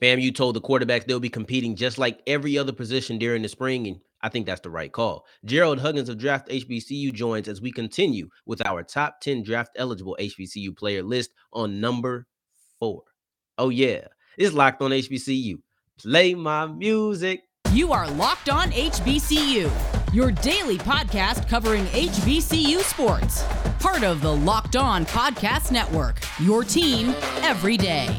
FAMU told the quarterbacks they'll be competing just like every other position during the spring, and I think that's the right call. Gerald Huggins of Draft HBCU joins as we continue with our top 10 draft eligible HBCU player list on number four. Oh, yeah, it's locked on HBCU. Play my music. You are Locked On HBCU, your daily podcast covering HBCU sports. Part of the Locked On Podcast Network, your team every day.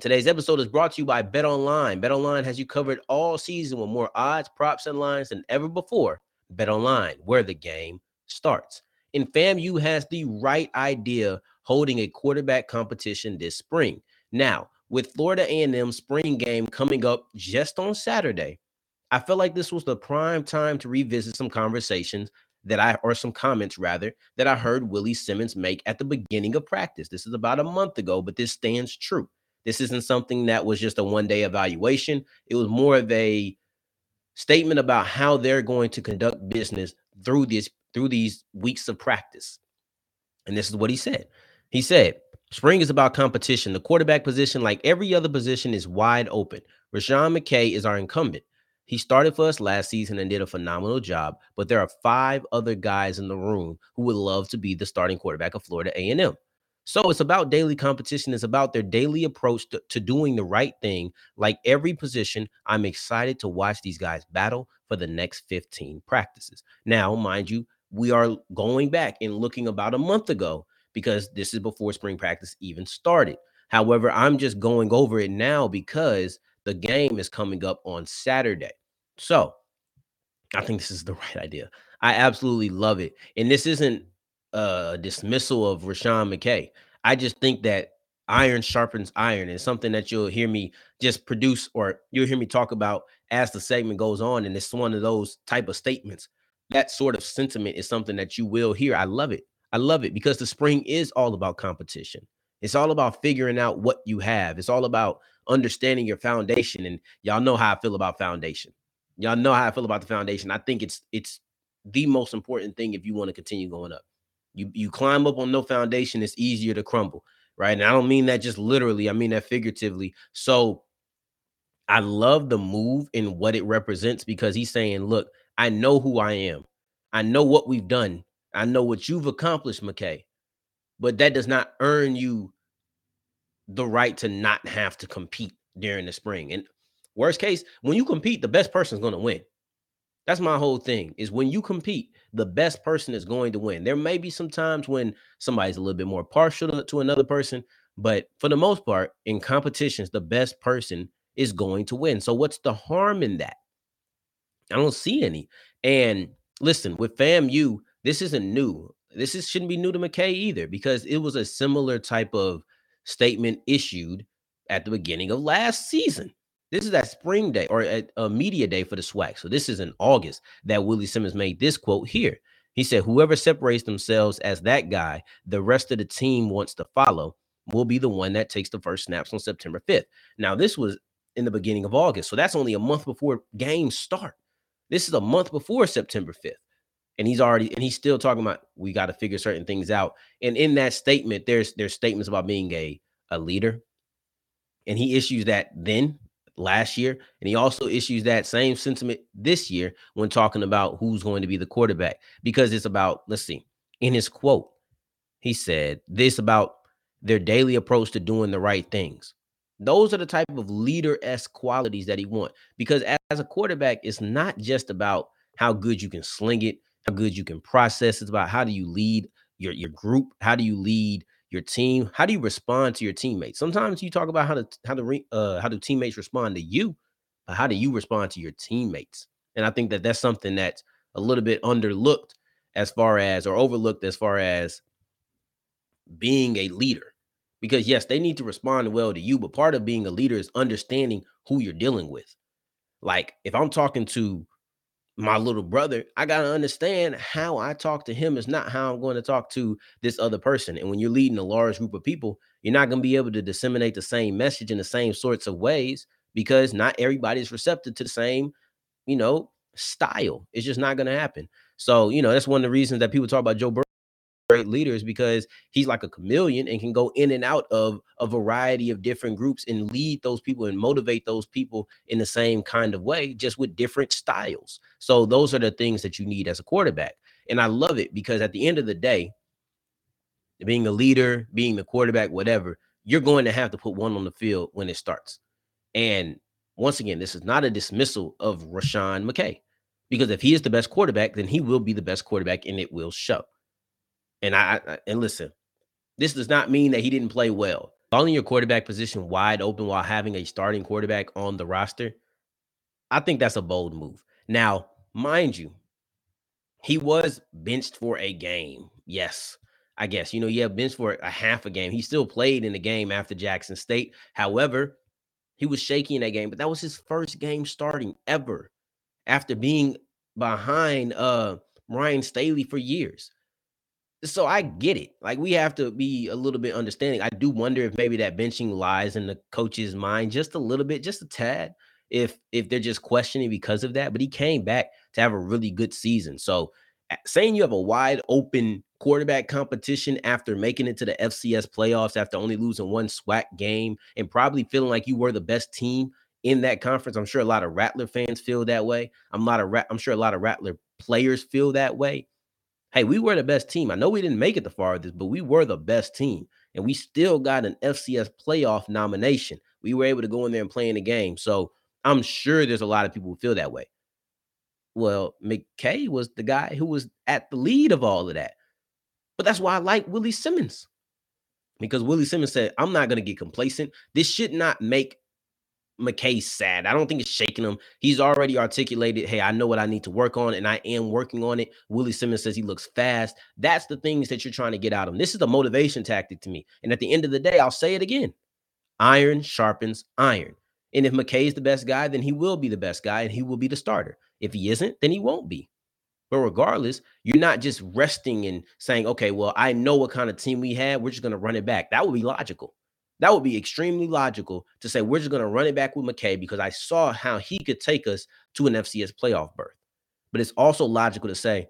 Today's episode is brought to you by Bet Online. Bet Online has you covered all season with more odds, props, and lines than ever before. Bet Online, where the game starts. And FAMU has the right idea holding a quarterback competition this spring. Now, with Florida A&M spring game coming up just on Saturday, I felt like this was the prime time to revisit some conversations that I or some comments rather that I heard Willie Simmons make at the beginning of practice. This is about a month ago, but this stands true. This isn't something that was just a one day evaluation. It was more of a statement about how they're going to conduct business through this through these weeks of practice. And this is what he said. He said, Spring is about competition. The quarterback position, like every other position, is wide open. Rasean McKay is our incumbent. He started for us last season and did a phenomenal job, but there are five other guys in the room who would love to be the starting quarterback of Florida A&M. So it's about daily competition. It's about their daily approach to, to, doing the right thing. Like every position, I'm excited to watch these guys battle for the next 15 practices. Now, mind you, we are going back and looking about a month ago because this is before spring practice even started. However, I'm just going over it now because the game is coming up on Saturday. So I think this is the right idea. I absolutely love it. And this isn't uh dismissal of Rasean McKay. I just think that iron sharpens iron and something that you'll hear me just produce or you'll hear me talk about as the segment goes on and it's one of those type of statements. That sort of sentiment is something that you will hear. I love it. I love it because the spring is all about competition. It's all about figuring out what you have. It's all about understanding your foundation and y'all know how i feel about foundation. Y'all know how i feel about the foundation. I think it's it's the most important thing if you want to continue going up you you climb up on no foundation, it's easier to crumble, right? And I don't mean that just literally, I mean that figuratively. So I love the move and what it represents because he's saying, look, I know who I am. I know what we've done. I know what you've accomplished, McKay. But that does not earn you the right to not have to compete during the spring. And worst case, when you compete, the best person is going to win. That's my whole thing is when you compete, the best person is going to win. There may be some times when somebody's a little bit more partial to, another person, but for the most part, in competitions, the best person is going to win. So what's the harm in that? I don't see any. And listen, with FAMU, this isn't new. This is, shouldn't be new to McKay either because it was a similar type of statement issued at the beginning of last season. This is that spring day or a, media day for the SWAC. So this is in August that Willie Simmons made this quote here. He said, Whoever separates themselves as that guy, the rest of the team wants to follow, will be the one that takes the first snaps on September 5th. Now, this was in the beginning of August. So that's only a month before games start. This is a month before September 5th. And he's already and he's still talking about we got to figure certain things out. And in that statement, there's there's statements about being a, a leader. And he issues that then last year. And he also issues that same sentiment this year when talking about who's going to be the quarterback, because it's about, let's see, in his quote, he said this about their daily approach to doing the right things. Those are the type of leader s qualities that he wants. Because as a quarterback, it's not just about how good you can sling it, how good you can process. It's about how do you lead your, your group? How do you lead your team? How do you respond to your teammates? Sometimes you talk about how to how to uh, how do teammates respond to you, but how do you respond to your teammates? And I think that that's something that's a little bit underlooked as far as or overlooked as far as being a leader. Because yes, they need to respond well to you, but part of being a leader is understanding who you're dealing with. Like if I'm talking to my little brother, I got to understand how I talk to him is not how I'm going to talk to this other person. And when you're leading a large group of people, you're not going to be able to disseminate the same message in the same sorts of ways because not everybody is receptive to the same, you know, style. It's just not going to happen. So, you know, that's one of the reasons that people talk about Joe Burrow great leaders because he's like a chameleon and can go in and out of a variety of different groups and lead those people and motivate those people in the same kind of way, just with different styles. So those are the things that you need as a quarterback. And I love it because at the end of the day, being a leader, being the quarterback, whatever, you're going to have to put one on the field when it starts. And once again, this is not a dismissal of Rasean McKay because if he is the best quarterback, then he will be the best quarterback and it will show. And I, I and listen, this does not mean that he didn't play well. Calling your quarterback position wide open while having a starting quarterback on the roster, I think that's a bold move. Now, mind you, he was benched for a game. Yes, I guess. You know, yeah, benched for a half a game. He still played in the game after Jackson State. However, he was shaky in that game, but that was his first game starting ever after being behind uh Ryan Stanley for years so I get it. Like we have to be a little bit understanding. I do wonder if maybe that benching lies in the coach's mind just a little bit, just a tad. If if they're just questioning because of that, but he came back to have a really good season. So saying you have a wide open quarterback competition after making it to the FCS playoffs after only losing one SWAC game and probably feeling like you were the best team in that conference. I'm sure a lot of Rattler fans feel that way. I'm not a lot I'm sure a lot of Rattler players feel that way hey, we were the best team. I know we didn't make it the farthest, but we were the best team. And we still got an FCS playoff nomination. We were able to go in there and play in the game. So I'm sure there's a lot of people who feel that way. Well, McKay was the guy who was at the lead of all of that. But that's why I like Willie Simmons. Because Willie Simmons said, I'm not going to get complacent. This should not make McKay sad. I don't think it's shaking him. He's already articulated, hey, I know what I need to work on, and I am working on it. Willie Simmons says he looks fast. That's the things that you're trying to get out of him. This is a motivation tactic to me. And at the end of the day, I'll say it again iron sharpens iron. And if McKay is the best guy, then he will be the best guy and he will be the starter. If he isn't, then he won't be. But regardless, you're not just resting and saying, okay, well, I know what kind of team we had. We're just going to run it back. That would be logical. That would be extremely logical to say we're just going to run it back with McKay because I saw how he could take us to an FCS playoff berth. But it's also logical to say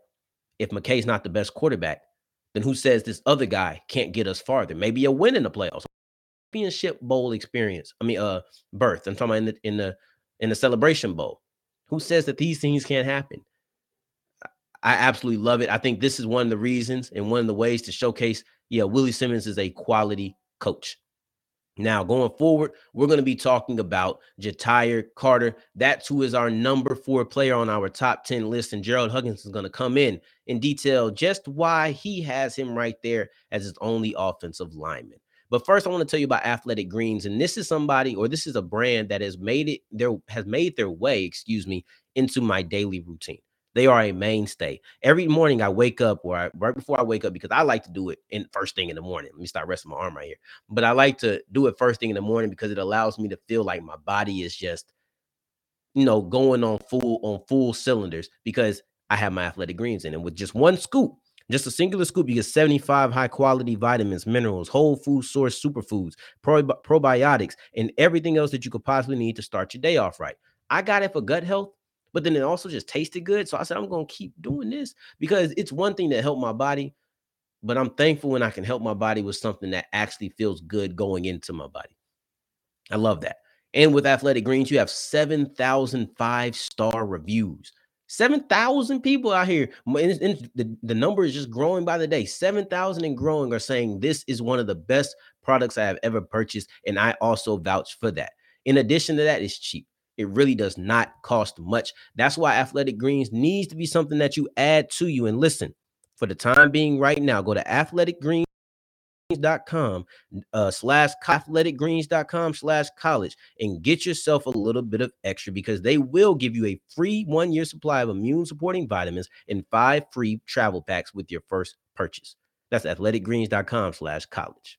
if McKay's not the best quarterback, then who says this other guy can't get us farther? Maybe a win in the playoffs, championship bowl experience. I mean, uh, berth. I'm talking about in the in the in the celebration bowl. Who says that these things can't happen? I absolutely love it. I think this is one of the reasons and one of the ways to showcase, yeah, Willie Simmons is a quality coach. Now, going forward, we're going to be talking about Ja'Tyre Carter. That's who is our number four player on our top 10 list. And Gerald Huggins is going to come in in detail just why he has him right there as his only offensive lineman. But first, I want to tell you about Athletic Greens. And this is somebody, or this is a brand that has made it, there has made their way, excuse me, into my daily routine. They are a mainstay. Every morning I wake up, or I, right before I wake up, because I like to do it in first thing in the morning. Let me start resting my arm right here. But I like to do it first thing in the morning because it allows me to feel like my body is just, you know, going on full on full cylinders because I have my athletic greens in. And with just one scoop, just a singular scoop, you get 75 high quality vitamins, minerals, whole food source superfoods, probiotics, and everything else that you could possibly need to start your day off right. I got it for gut health but then it also just tasted good. So I said, I'm to keep doing this because it's one thing to help my body, but I'm thankful when I can help my body with something that actually feels good going into my body. I love that. And with Athletic Greens, you have 7,000 five star reviews. 7,000 people out here. And the, the number is just growing by the day. 7,000 and growing are saying this is one of the best products I have ever purchased. And I also vouch for that. In addition to that, it's cheap. It really does not cost much. That's why Athletic Greens needs to be something that you add to you. And listen, for the time being right now, go to Athletic Greens athleticgreens.com uh, slash athleticgreens.com slash college and get yourself a little bit of extra because they will give you a free one year supply of immune supporting vitamins and five free travel packs with your first purchase. That's athleticgreens.com slash college.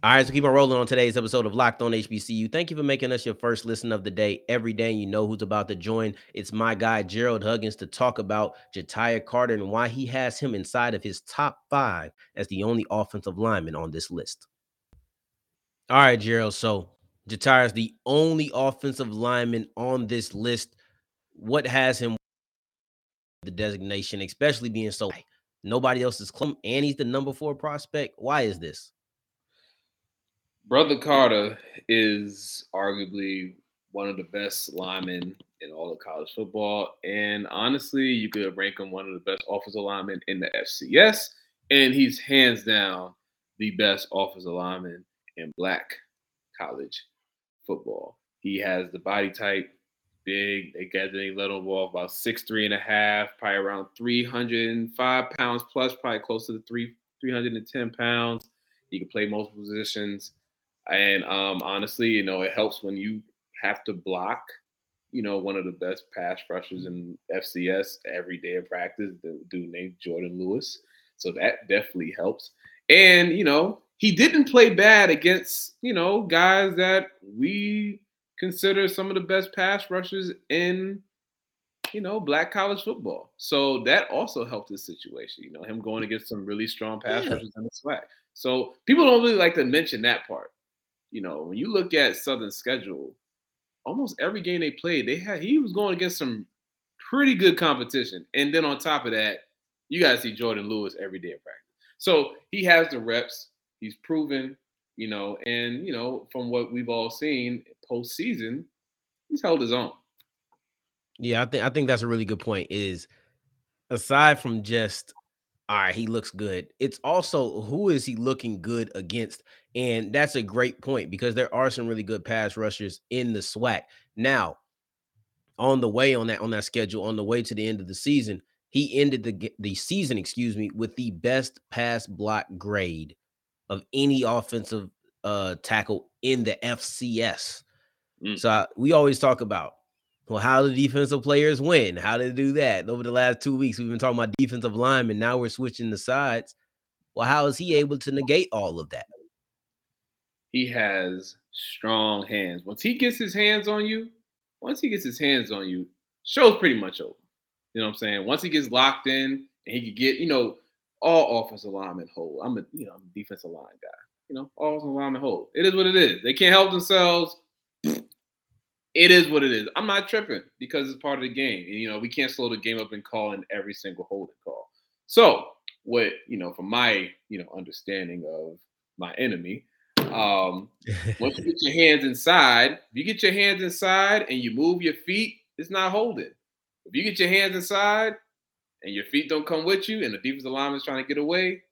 All right, so keep on rolling on today's episode of Locked On HBCU. Thank you for making us your first listen of the day. Every day, you know who's about to join. It's my guy Gerald Huggins to talk about Ja'Tyre Carter and why he has him inside of his top five as the only offensive lineman on this list. All right, Gerald. So Ja'Tyre is the only offensive lineman on this list. What has him the designation, especially being so nobody else is and he's the number four prospect? Why is this? Brother Carter is arguably one of the best linemen in all of college football. And honestly, you could rank him one of the best offensive linemen in the FCS. And he's hands down the best offensive lineman in black college football. He has the body type, big. They got they let him about six, three and a half, probably around 305 pounds plus, probably close to the three, 310 pounds. He can play multiple positions. And um, honestly, you know, it helps when you have to block, you know, one of the best pass rushers in FCS every day of practice, the dude named Jordan Lewis. So that definitely helps. And, you know, he didn't play bad against, you know, guys that we consider some of the best pass rushers in, you know, black college football. So that also helped his situation, you know, him going against some really strong pass yeah. rushers in the SWAC. So people don't really like to mention that part you know, when you look at Southern's schedule, almost every game they played, they had he was going against some pretty good competition. And then on top of that, you to see Jordan Lewis every day in practice. So he has the reps. He's proven, you know, and you know, from what we've all seen postseason, he's held his own. Yeah, I think I think that's a really good point. Is aside from just all right, he looks good. It's also who is he looking good against? And that's a great point because there are some really good pass rushers in the SWAC. Now, on the way on that on that schedule, on the way to the end of the season, he ended the the season, excuse me, with the best pass block grade of any offensive uh tackle in the FCS. Mm. So I, we always talk about well, how do defensive players win? How to do that? Over the last two weeks, we've been talking about defensive linemen. Now we're switching the sides. Well, how is he able to negate all of that? He has strong hands. Once he gets his hands on you, once he gets his hands on you, show's pretty much over. You know what I'm saying? Once he gets locked in and he could get, you know, all offensive linemen hold. I'm a, you know, I'm a defensive line guy. You know, all offensive linemen hold. It is what it is. They can't help themselves it is what it is. I'm not tripping because it's part of the game. And, you know, we can't slow the game up and call in every single holding call. So, what you know, from my you know understanding of my enemy, um, once you get your hands inside, if you get your hands inside and you move your feet, it's not holding. If you get your hands inside and your feet don't come with you, and the defensive lineman is trying to get away,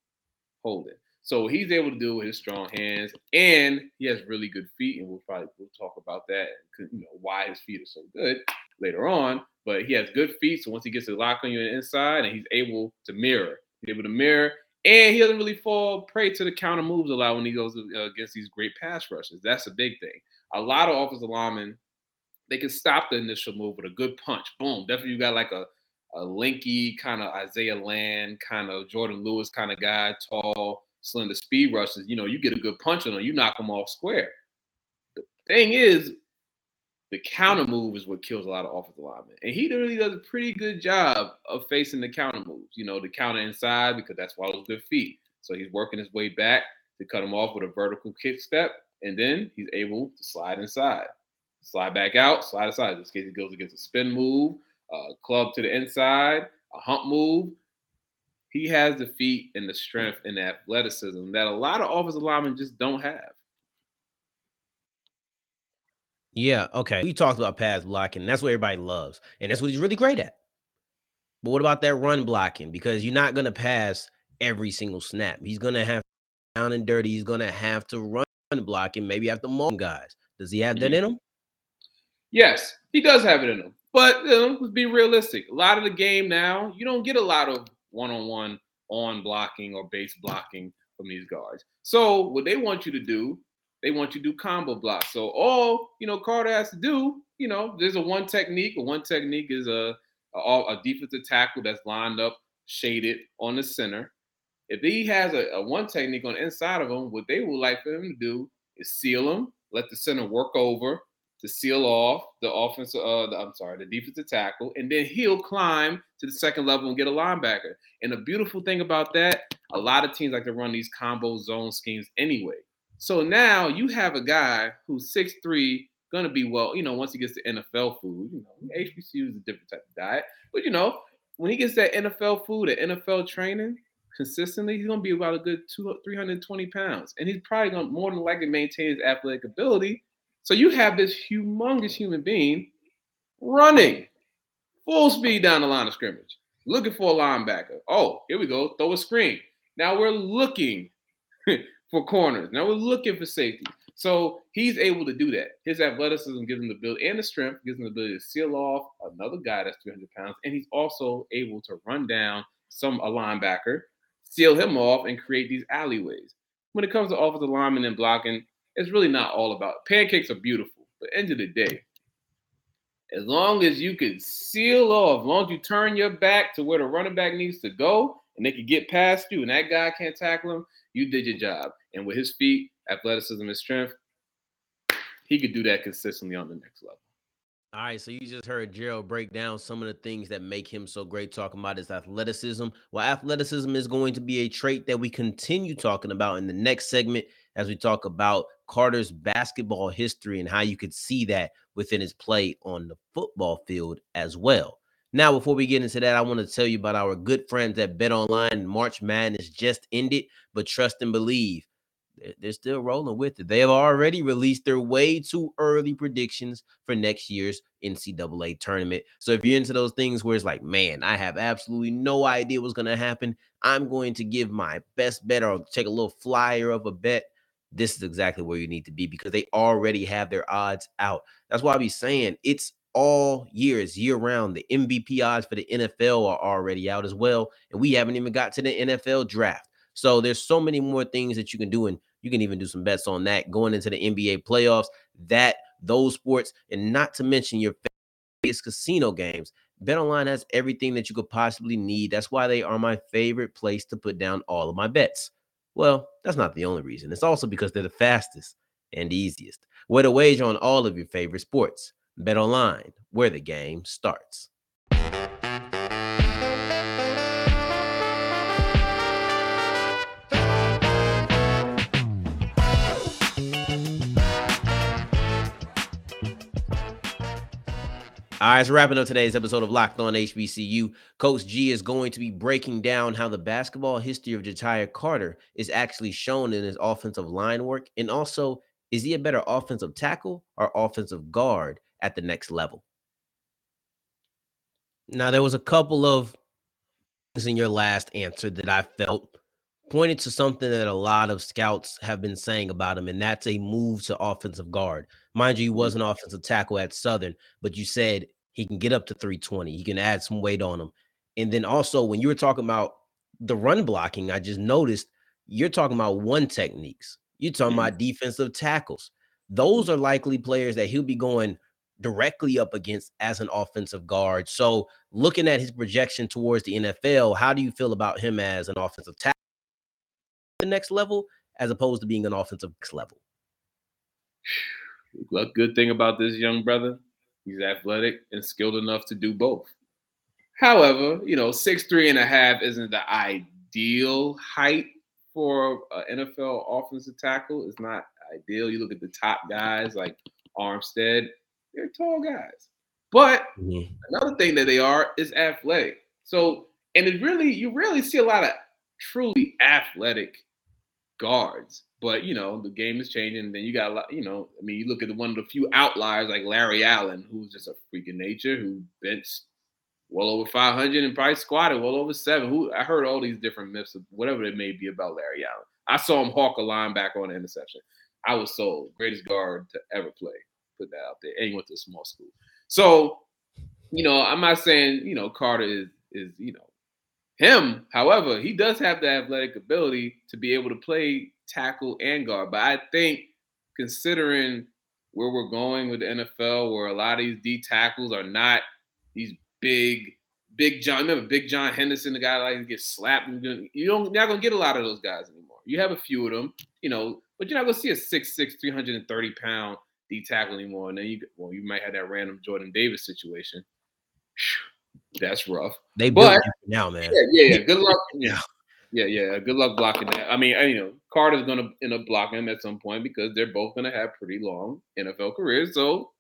hold it. So he's able to do it with his strong hands, and he has really good feet, and we'll probably we'll talk about that. You know why his feet are so good later on, but he has good feet. So once he gets a lock on you inside, and he's able to mirror, he's able to mirror, and he doesn't really fall prey to the counter moves a lot when he goes uh, against these great pass rushes. That's a big thing. A lot of offensive linemen they can stop the initial move with a good punch. Boom. Definitely you got like a a linky kind of Isaiah Land, kind of Jordan Lewis kind of guy, tall slender speed rushes, you know, you get a good punch on them, you knock them off square. The thing is, The counter move is what kills a lot of offensive linemen. And he really does a pretty good job of facing the counter moves, you know, the counter inside because that's why those good feet. So he's working his way back to cut him off with a vertical kick step. And then he's able to slide inside, slide back out, slide aside. In this case, he goes against a spin move, a club to the inside, a hump move. He has the feet and the strength and the athleticism that a lot of offensive linemen just don't have. Yeah, okay. We talked about pass blocking. That's what everybody loves. And that's what he's really great at. But what about that run blocking? Because you're not going to pass every single snap. He's going to have down and dirty. He's going to have to run blocking, maybe have to maul guys. Does he have that in him? Yes, he does have it in him. But you know, let's be realistic. A lot of the game now, you don't get a lot of one-on-one on blocking or base blocking from these guards. So what they want you to do they want you to do combo blocks. So all you know Carter has to do, you know, there's a one technique. A one technique is a a, a defensive tackle that's lined up, shaded on the center. If he has a, a one technique on the inside of him, what they would like for him to do is seal him, let the center work over to seal off the offensive. Uh, the, I'm sorry, the defensive tackle, and then he'll climb to the second level and get a linebacker. And the beautiful thing about that, a lot of teams like to run these combo zone schemes anyway. So now you have a guy who's 6'3, gonna be well, you know, once he gets to NFL food, you know, HBCU is a different type of diet, but you know, when he gets that NFL food, that NFL training consistently, he's gonna be about a good two, 320 pounds, and he's probably gonna more than likely maintain his athletic ability. So you have this humongous human being running full speed down the line of scrimmage, looking for a linebacker. Oh, here we go, throw a screen. Now we're looking for corners. Now we're looking for safety. So he's able to do that. His athleticism gives him the ability and the strength, gives him the ability to seal off another guy that's 300 pounds. And he's also able to run down some a linebacker, seal him off, and create these alleyways. When it comes to offensive lineman and blocking, it's really not all about pancakes are beautiful, but end of the day, as long as you can seal off, as long as you turn your back to where the running back needs to go, and they can get past you, and that guy can't tackle him, you did your job. And with his feet, athleticism, and strength, he could do that consistently on the next level. All right, so you just heard Gerald break down some of the things that make him so great, talking about his athleticism. Well, athleticism is going to be a trait that we continue talking about in the next segment as we talk about Carter's basketball history and how you could see that within his play on the football field as well. Now, before we get into that, I want to tell you about our good friends at Bet Online. March Madness just ended, but trust and believe they're still rolling with it. They have already released their way too early predictions for next year's NCAA tournament. So if you're into those things where it's like, man, I have absolutely no idea what's going to happen, I'm going to give my best bet or take a little flyer of a bet. This is exactly where you need to be because they already have their odds out. That's why I be saying it's all years, year round. The MVP odds for the NFL are already out as well. And we haven't even got to the NFL draft. So there's so many more things that you can do. And you can even do some bets on that going into the NBA playoffs, that those sports, and not to mention your favorite casino games. BetOnline has everything that you could possibly need. That's why they are my favorite place to put down all of my bets. Well, that's not the only reason. It's also because they're the fastest and easiest. Way to wager on all of your favorite sports. Bet online, where the game starts. All right, so wrapping up today's episode of Locked On HBCU, Coach G is going to be breaking down how the basketball history of Ja'Tyre Carter is actually shown in his offensive line work, and also is he a better offensive tackle or offensive guard at the next level. Now, there was a couple of things in your last answer that I felt pointed to something that a lot of scouts have been saying about him, and that's a move to offensive guard. Mind you, he was an offensive tackle at Southern, but you said he can get up to 320. He can add some weight on him. And then also, when you were talking about the run blocking, I just noticed you're talking about one techniques. You're talking mm-hmm. about defensive tackles. Those are likely players that he'll be going directly up against as an offensive guard. So, looking at his projection towards the NFL, how do you feel about him as an offensive tackle the next level as opposed to being an offensive level? Good thing about this young brother, he's athletic and skilled enough to do both. However, you know, six three and a half isn't the ideal height for an NFL offensive tackle. It's not ideal. You look at the top guys like Armstead, they're tall guys. But mm-hmm. another thing that they are is athletic. So, and it really, you really see a lot of truly athletic guards. But you know, the game is changing. Then you got a lot, you know, I mean, you look at the, one of the few outliers like Larry Allen, who's just a freak of nature, who benched well over 500 and probably squatted well over seven. Who I heard all these different myths of whatever it may be about Larry Allen. I saw him hawk a linebacker on an interception. I was sold. Greatest guard to ever play. Put that out there. And he went to a small school. So, you know, I'm not saying, you know, Carter is is, you know, him. However, he does have the athletic ability to be able to play tackle and guard. But I think considering where we're going with the NFL, where a lot of these D tackles are not these big, big John. Remember Big John Henderson, the guy like to get slapped. And you don't, you're not gonna get a lot of those guys anymore. You have a few of them, you know, but you're not gonna see a 6'6", 330 pound D tackle anymore. And then you, well, you might have that random Jordan Davis situation. That's rough. They built now, man. Yeah, yeah, yeah. Good luck. Yeah. Yeah, yeah. Good luck blocking that. I mean, you know, Carter's gonna end up blocking him at some point because they're both gonna have pretty long NFL careers. So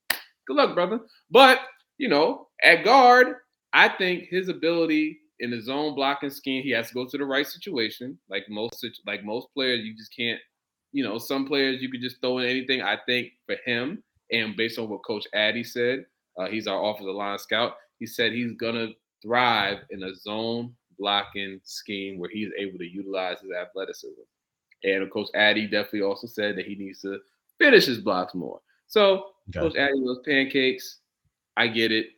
good luck, brother. But you know, at guard, I think his ability in the zone blocking scheme, he has to go to the right situation. Like most, like most players, you just can't. You know, some players you could just throw in anything. I think for him, and based on what Coach Addy said, uh, he's our offensive line scout. He said he's gonna thrive in a zone blocking scheme where he's able to utilize his athleticism. And of course, Addy definitely also said that he needs to finish his blocks more. So, okay. Coach Addy was pancakes. I get it.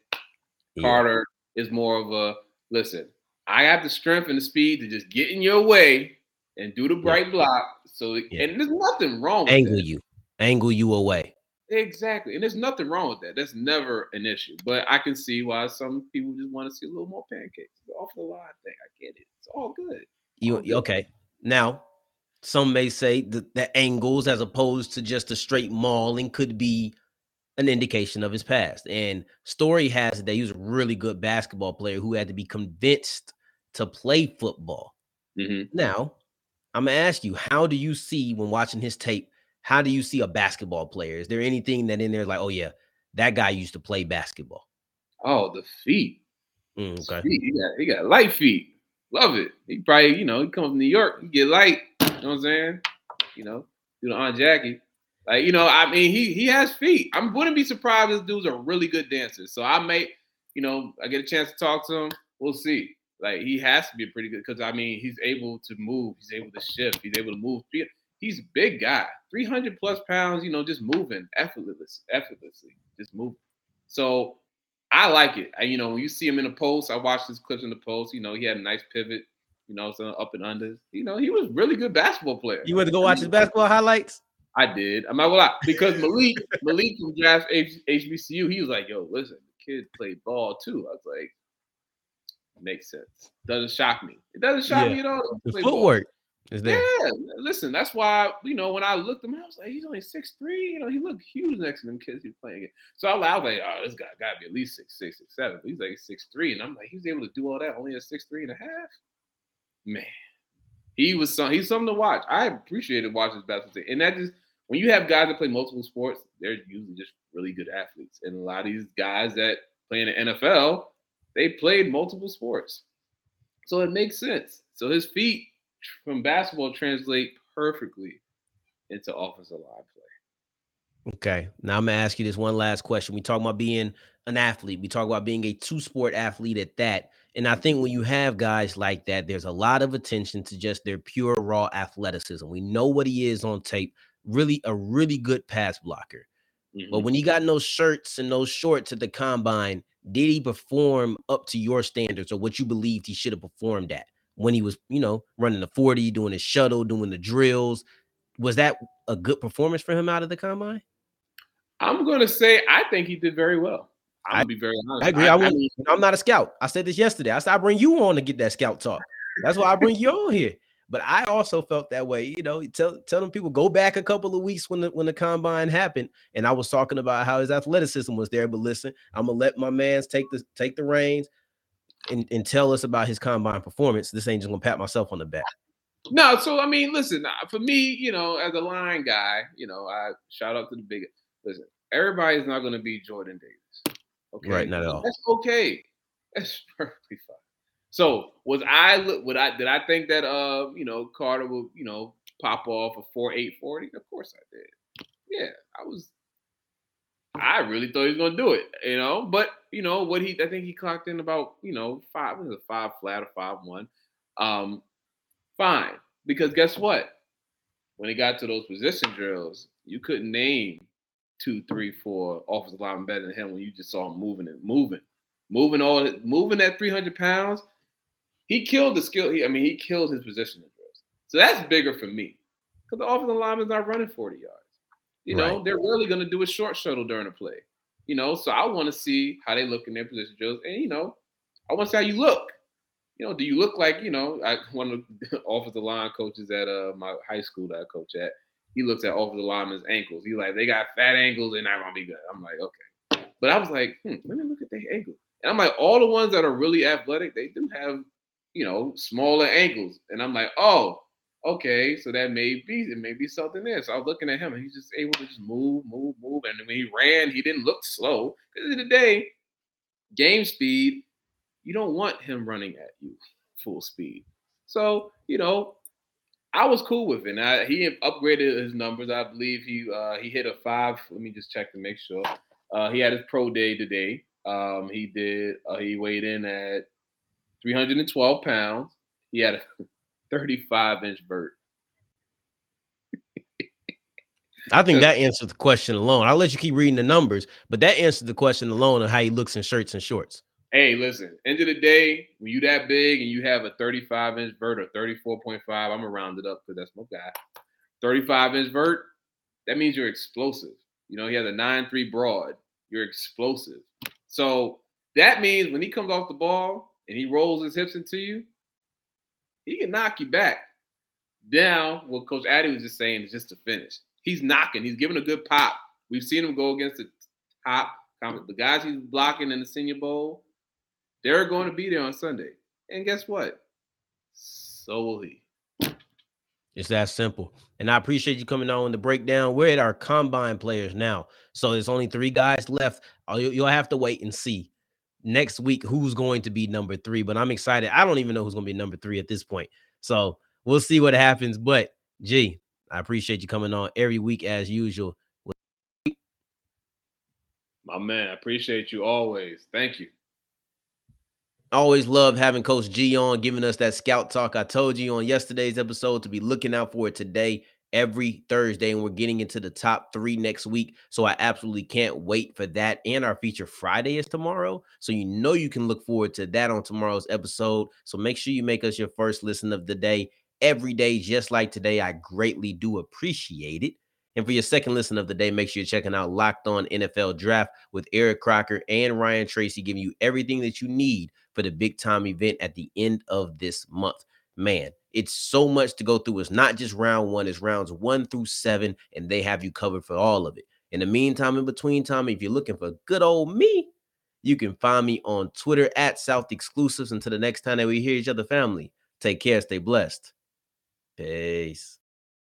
Yeah. Carter is more of a listen. I have the strength and the speed to just get in your way and do the bright yeah. block. So yeah. and there's nothing wrong with angle you, angle you away. Exactly, and there's nothing wrong with that. That's never an issue. But I can see why some people just want to see a little more pancakes. The off the line thing, I get it. It's all good. You okay? Now, some may say that the angles, as opposed to just a straight mauling, could be an indication of his past. And story has it that he was a really good basketball player who had to be convinced to play football. Mm-hmm. Now, I'm gonna ask you, how do you see when watching his tape? How do you see a basketball player? Is there anything that in there like, oh yeah, that guy used to play basketball? Oh, the feet. Mm, okay. Feet. He got he got light feet. Love it. He probably, you know, he comes from New York, he get light. You know what I'm saying? You know, do the Aunt Jackie. Like, you know, I mean, he he has feet. I wouldn't be surprised if dude's a really good dancer. So I may, you know, I get a chance to talk to him. We'll see. Like he has to be pretty good because I mean he's able to move, he's able to shift, he's able to move. He's a big guy, 300 plus pounds, you know, just moving effortless, effortlessly, just moving. So I like it. I, you know, when you see him in the post, I watched his clips in the post. You know, he had a nice pivot. You know, some up and unders. You know, he was really good basketball player. You went to go watch his basketball highlights? I did. I'm not gonna lie because Malik Malik from Draft H- HBCU, he was like, "Yo, listen, the kid played ball too." I was like, "Makes sense. Doesn't shock me. It doesn't shock yeah. me at all." The footwork ball. Is there. Yeah, listen, that's why you know when I looked him, I was like, "He's only six three. You know, he looked huge next to them kids he's playing it." So I was like, "Oh, this guy got to be at least six six six seven. But he's like six three, and I'm like, he's able to do all that only at six three and a half. Man, he was some. He's something to watch. I appreciated watching his basketball, and that just when you have guys that play multiple sports, they're usually just really good athletes. And a lot of these guys that play in the NFL, they played multiple sports. So it makes sense. So his feet from basketball translate perfectly into offensive line play. Okay. Now I'm gonna ask you this one last question. We talk about being an athlete. We talk about being a two-sport athlete at that. And I think when you have guys like that, there's a lot of attention to just their pure raw athleticism. We know what he is on tape really a really good pass blocker. Mm-hmm. But when he got no shirts and no shorts at the combine, did he perform up to your standards or what you believed he should have performed at when he was, you know, running the 40, doing his shuttle, doing the drills? Was that a good performance for him out of the combine? I'm going to say I think he did very well. Gonna be very honest. I agree. I, I, I mean, I'm not a scout. I said this yesterday. I said I bring you on to get that scout talk. That's why I bring you on here. But I also felt that way. You know, tell tell them people go back a couple of weeks when the when the combine happened, and I was talking about how his athleticism was there. But listen, I'm gonna let my man's take the take the reins and, and tell us about his combine performance. This ain't just gonna pat myself on the back. No, so I mean, listen, uh, for me, you know, as a line guy, you know, I shout out to the big listen, everybody's not gonna be Jordan Davis. Okay. Right, not at all. That's okay. That's perfectly fine. So was I look would I did I think that uh you know Carter would you know pop off a four eight forty? Of course I did. Yeah, I was. I really thought he was gonna do it, you know. But you know what he I think he clocked in about you know five was it five flat or five one. Um, fine because guess what? When he got to those position drills, you couldn't name two, three, four offensive linemen better than him when you just saw him moving and moving, moving all moving that three hundred pounds he killed the skill. He, I mean, he killed his position drills. So that's bigger for me because the offensive lineman's not running 40 yards. You know, right. they're really going to do a short shuttle during a play. You know, so I want to see how they look in their position drills, and you know, I want to see how you look. You know, do you look like you know? I, one of the offensive line coaches at uh, my high school that I coach at, he looks at offensive linemen's ankles. He's like, they got fat ankles, and not gonna be good. I'm like, okay, but I was like, hmm, let me look at their ankles, and I'm like, all the ones that are really athletic, they do have you know, smaller ankles. And I'm like, oh, okay, so that may be it may be something there. So I was looking at him and he's just able to just move, move, move. And when he ran, he didn't look slow. Because in the day, game speed, you don't want him running at you full speed. So, you know, I was cool with it. I, he upgraded his numbers. I believe he uh, he hit a five. Let me just check to make sure. Uh, he had his pro day today. Um, he did. Uh, he weighed in at 312 pounds. He had a 35 inch vert. I think that answers the question alone. I'll let you keep reading the numbers, but that answers the question alone of how he looks in shirts and shorts. Hey, listen, end of the day, when you that big and you have a 35 inch vert or 34.5, I'm gonna round it up because that's my guy. 35 inch vert, that means you're explosive. You know, he has a 9-3 broad. You're explosive. So that means when he comes off the ball, and he rolls his hips into you, he can knock you back. Now, what Coach Addy was just saying is just to finish. He's knocking. He's giving a good pop. We've seen him go against the top. The guys he's blocking in the Senior Bowl, they're going to be there on Sunday. And guess what? So will he. It's that simple. And I appreciate you coming on the breakdown. We're at our combine players now. So there's only three guys left. You'll have to wait and see next week who's going to be number three. But I'm excited. I don't even know who's going to be number three at this point. So we'll see what happens. But G, I appreciate you coming on every week as usual. My man, I appreciate you always. Thank you. Always love having Coach G on, giving us that scout talk. I told you on yesterday's episode to be looking out for it today every Thursday, and we're getting into the top three next week. So I absolutely can't wait for that. And our feature Friday is tomorrow. So you know you can look forward to that on tomorrow's episode. So make sure you make us your first listen of the day every day, just like today. I greatly do appreciate it. And for your second listen of the day, make sure you're checking out Locked On NFL Draft with Eric Crocker and Ryan Tracy, giving you everything that you need for the big time event at the end of this month. Man, it's so much to go through. It's not just round one, it's rounds one through seven, and they have you covered for all of it. In the meantime, in between time, if you're looking for good old me, you can find me on Twitter at South Exclusives. Until the next time that we hear each other, family, take care, stay blessed. Peace.